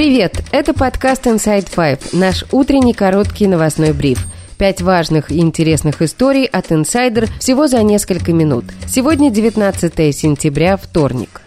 Привет! Это подкаст Inside Five, наш утренний короткий новостной бриф. Пять важных и интересных историй от Insider всего за несколько минут. Сегодня 19 сентября, вторник.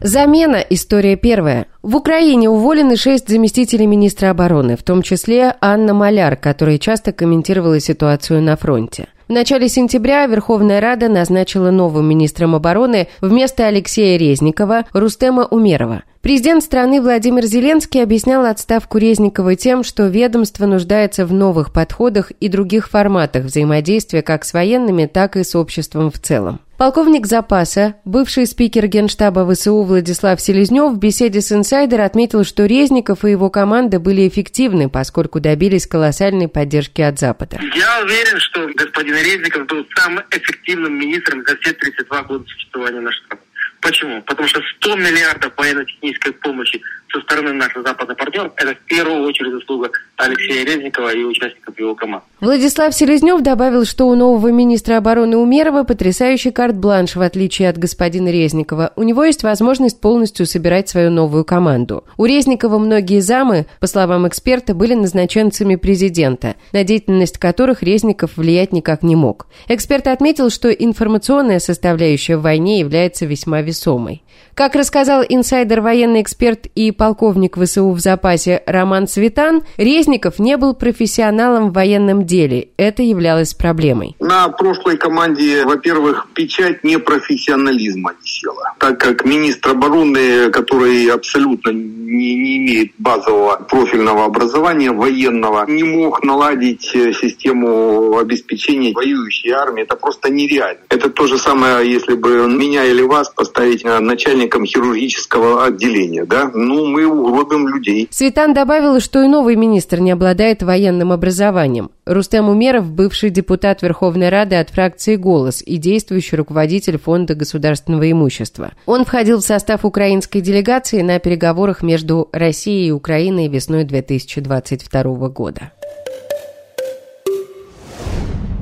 Замена. История первая. В Украине уволены шесть заместителей министра обороны, в том числе Анна Маляр, которая часто комментировала ситуацию на фронте. В начале сентября Верховная Рада назначила новым министром обороны вместо Алексея Резникова Рустема Умерова. Президент страны Владимир Зеленский объяснял отставку Резникова тем, что ведомство нуждается в новых подходах и других форматах взаимодействия как с военными, так и с обществом в целом. Полковник запаса, бывший спикер Генштаба ВСУ Владислав Селезнев в беседе с «Инсайдер» отметил, что Резников и его команда были эффективны, поскольку добились колоссальной поддержки от Запада. Я уверен, что господин Резников был самым эффективным министром за все 32 года существования нашей страны. Почему? Потому что 100 миллиардов военно-технической помощи со стороны наших западных партнеров, это в первую очередь заслуга Алексея Резникова и участников его команды. Владислав Селезнев добавил, что у нового министра обороны Умерова потрясающий карт-бланш, в отличие от господина Резникова. У него есть возможность полностью собирать свою новую команду. У Резникова многие замы, по словам эксперта, были назначенцами президента, на деятельность которых Резников влиять никак не мог. Эксперт отметил, что информационная составляющая в войне является весьма весомой. Как рассказал инсайдер военный эксперт и полковник ВСУ в запасе Роман Светан, Резников не был профессионалом в военном деле. Это являлось проблемой. На прошлой команде, во-первых, печать непрофессионализма висела, так как министр обороны, который абсолютно не, не имеет базового профильного образования военного, не мог наладить э, систему обеспечения воюющей армии. Это просто нереально. Это то же самое, если бы меня или вас поставить начальником хирургического отделения. Да? Ну, мы угробим людей. Светан добавил, что и новый министр не обладает военным образованием. Рустем Умеров – бывший депутат Верховной Рады от фракции «Голос» и действующий руководитель Фонда государственного имущества. Он входил в состав украинской делегации на переговорах между Россией и Украиной весной 2022 года.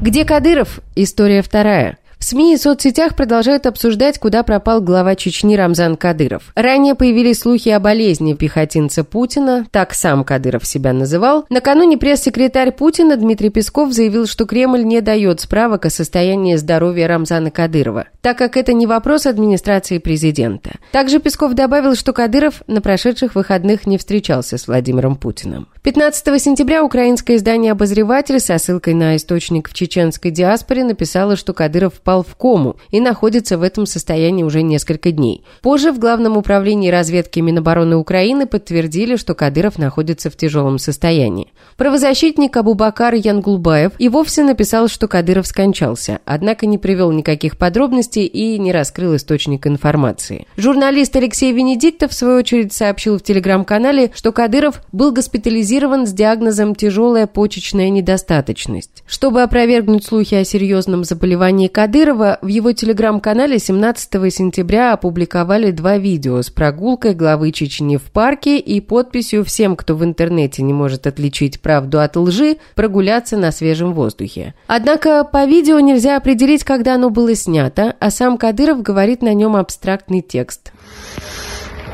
Где Кадыров? История вторая. СМИ и соцсетях продолжают обсуждать, куда пропал глава Чечни Рамзан Кадыров. Ранее появились слухи о болезни пехотинца Путина, так сам Кадыров себя называл. Накануне пресс-секретарь Путина Дмитрий Песков заявил, что Кремль не дает справок о состоянии здоровья Рамзана Кадырова, так как это не вопрос администрации президента. Также Песков добавил, что Кадыров на прошедших выходных не встречался с Владимиром Путиным. 15 сентября украинское издание «Обозреватель» со ссылкой на источник в чеченской диаспоре написало, что Кадыров впал в кому и находится в этом состоянии уже несколько дней. Позже в Главном управлении разведки Минобороны Украины подтвердили, что Кадыров находится в тяжелом состоянии. Правозащитник Абубакар Янгулбаев и вовсе написал, что Кадыров скончался, однако не привел никаких подробностей и не раскрыл источник информации. Журналист Алексей Венедиктов, в свою очередь, сообщил в телеграм-канале, что Кадыров был госпитализирован с диагнозом тяжелая почечная недостаточность. Чтобы опровергнуть слухи о серьезном заболевании Кадырова, в его телеграм-канале 17 сентября опубликовали два видео с прогулкой главы Чечни в парке и подписью «Всем, кто в интернете не может отличить правду от лжи, прогуляться на свежем воздухе». Однако по видео нельзя определить, когда оно было снято, а сам Кадыров говорит на нем абстрактный текст.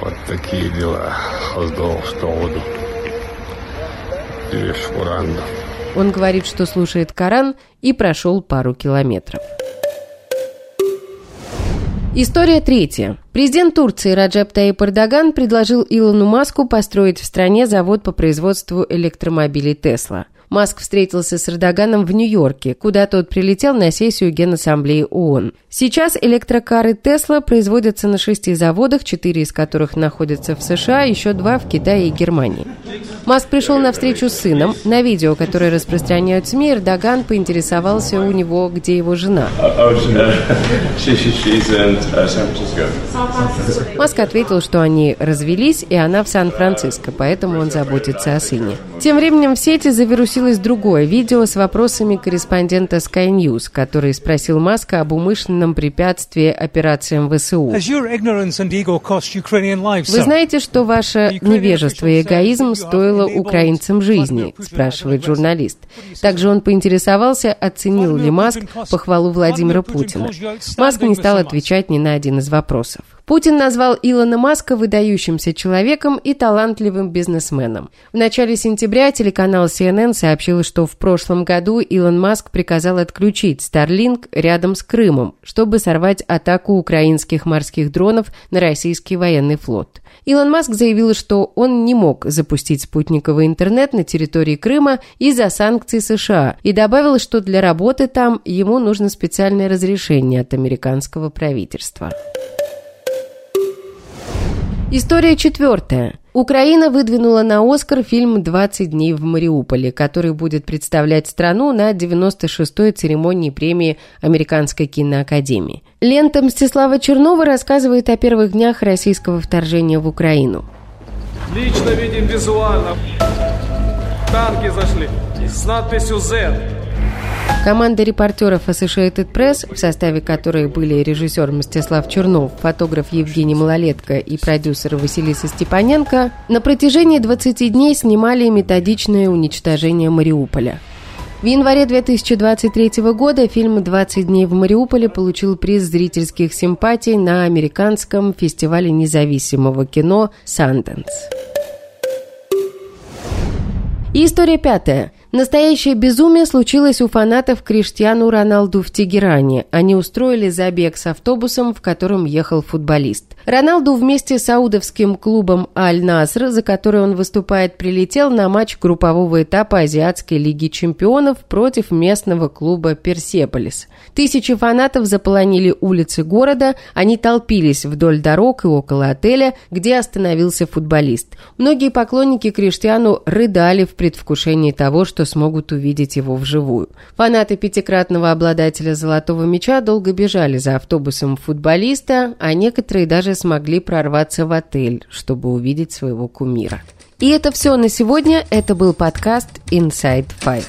Вот такие дела. Ждал, что буду. Он говорит, что слушает Коран и прошел пару километров. История третья. Президент Турции Раджеп Таип Эрдоган предложил Илону Маску построить в стране завод по производству электромобилей Тесла. Маск встретился с Эрдоганом в Нью-Йорке, куда тот прилетел на сессию Генассамблеи ООН. Сейчас электрокары Тесла производятся на шести заводах, четыре из которых находятся в США, еще два в Китае и Германии. Маск пришел на встречу с сыном. На видео, которое распространяют СМИ, Эрдоган поинтересовался у него, где его жена. Маск ответил, что они развелись, и она в Сан-Франциско, поэтому он заботится о сыне. Тем временем в сети завирусилось другое видео с вопросами корреспондента Sky News, который спросил Маска об умышленном препятствии операциям ВСУ. Вы знаете, что ваше невежество и эгоизм стоил стоило украинцам жизни, спрашивает журналист. Также он поинтересовался, оценил ли Маск похвалу Владимира Путина. Маск не стал отвечать ни на один из вопросов. Путин назвал Илона Маска выдающимся человеком и талантливым бизнесменом. В начале сентября телеканал CNN сообщил, что в прошлом году Илон Маск приказал отключить Starlink рядом с Крымом, чтобы сорвать атаку украинских морских дронов на российский военный флот. Илон Маск заявил, что он не мог запустить спутниковый интернет на территории Крыма из-за санкций США и добавил, что для работы там ему нужно специальное разрешение от американского правительства. История четвертая. Украина выдвинула на «Оскар» фильм «20 дней в Мариуполе», который будет представлять страну на 96-й церемонии премии Американской киноакадемии. Лента Мстислава Чернова рассказывает о первых днях российского вторжения в Украину. Лично видим визуально. Танки зашли с надписью «Z». Команда репортеров Associated Press, в составе которой были режиссер Мстислав Чернов, фотограф Евгений Малолетко и продюсер Василиса Степаненко, на протяжении 20 дней снимали методичное уничтожение Мариуполя. В январе 2023 года фильм «20 дней в Мариуполе» получил приз зрительских симпатий на американском фестивале независимого кино «Санденс». История пятая – Настоящее безумие случилось у фанатов Криштиану Роналду в Тегеране. Они устроили забег с автобусом, в котором ехал футболист. Роналду вместе с саудовским клубом «Аль-Наср», за который он выступает, прилетел на матч группового этапа Азиатской лиги чемпионов против местного клуба «Персеполис». Тысячи фанатов заполонили улицы города, они толпились вдоль дорог и около отеля, где остановился футболист. Многие поклонники Криштиану рыдали в предвкушении того, что смогут увидеть его вживую. Фанаты пятикратного обладателя «Золотого мяча» долго бежали за автобусом футболиста, а некоторые даже смогли прорваться в отель, чтобы увидеть своего кумира. И это все на сегодня. Это был подкаст Inside Five.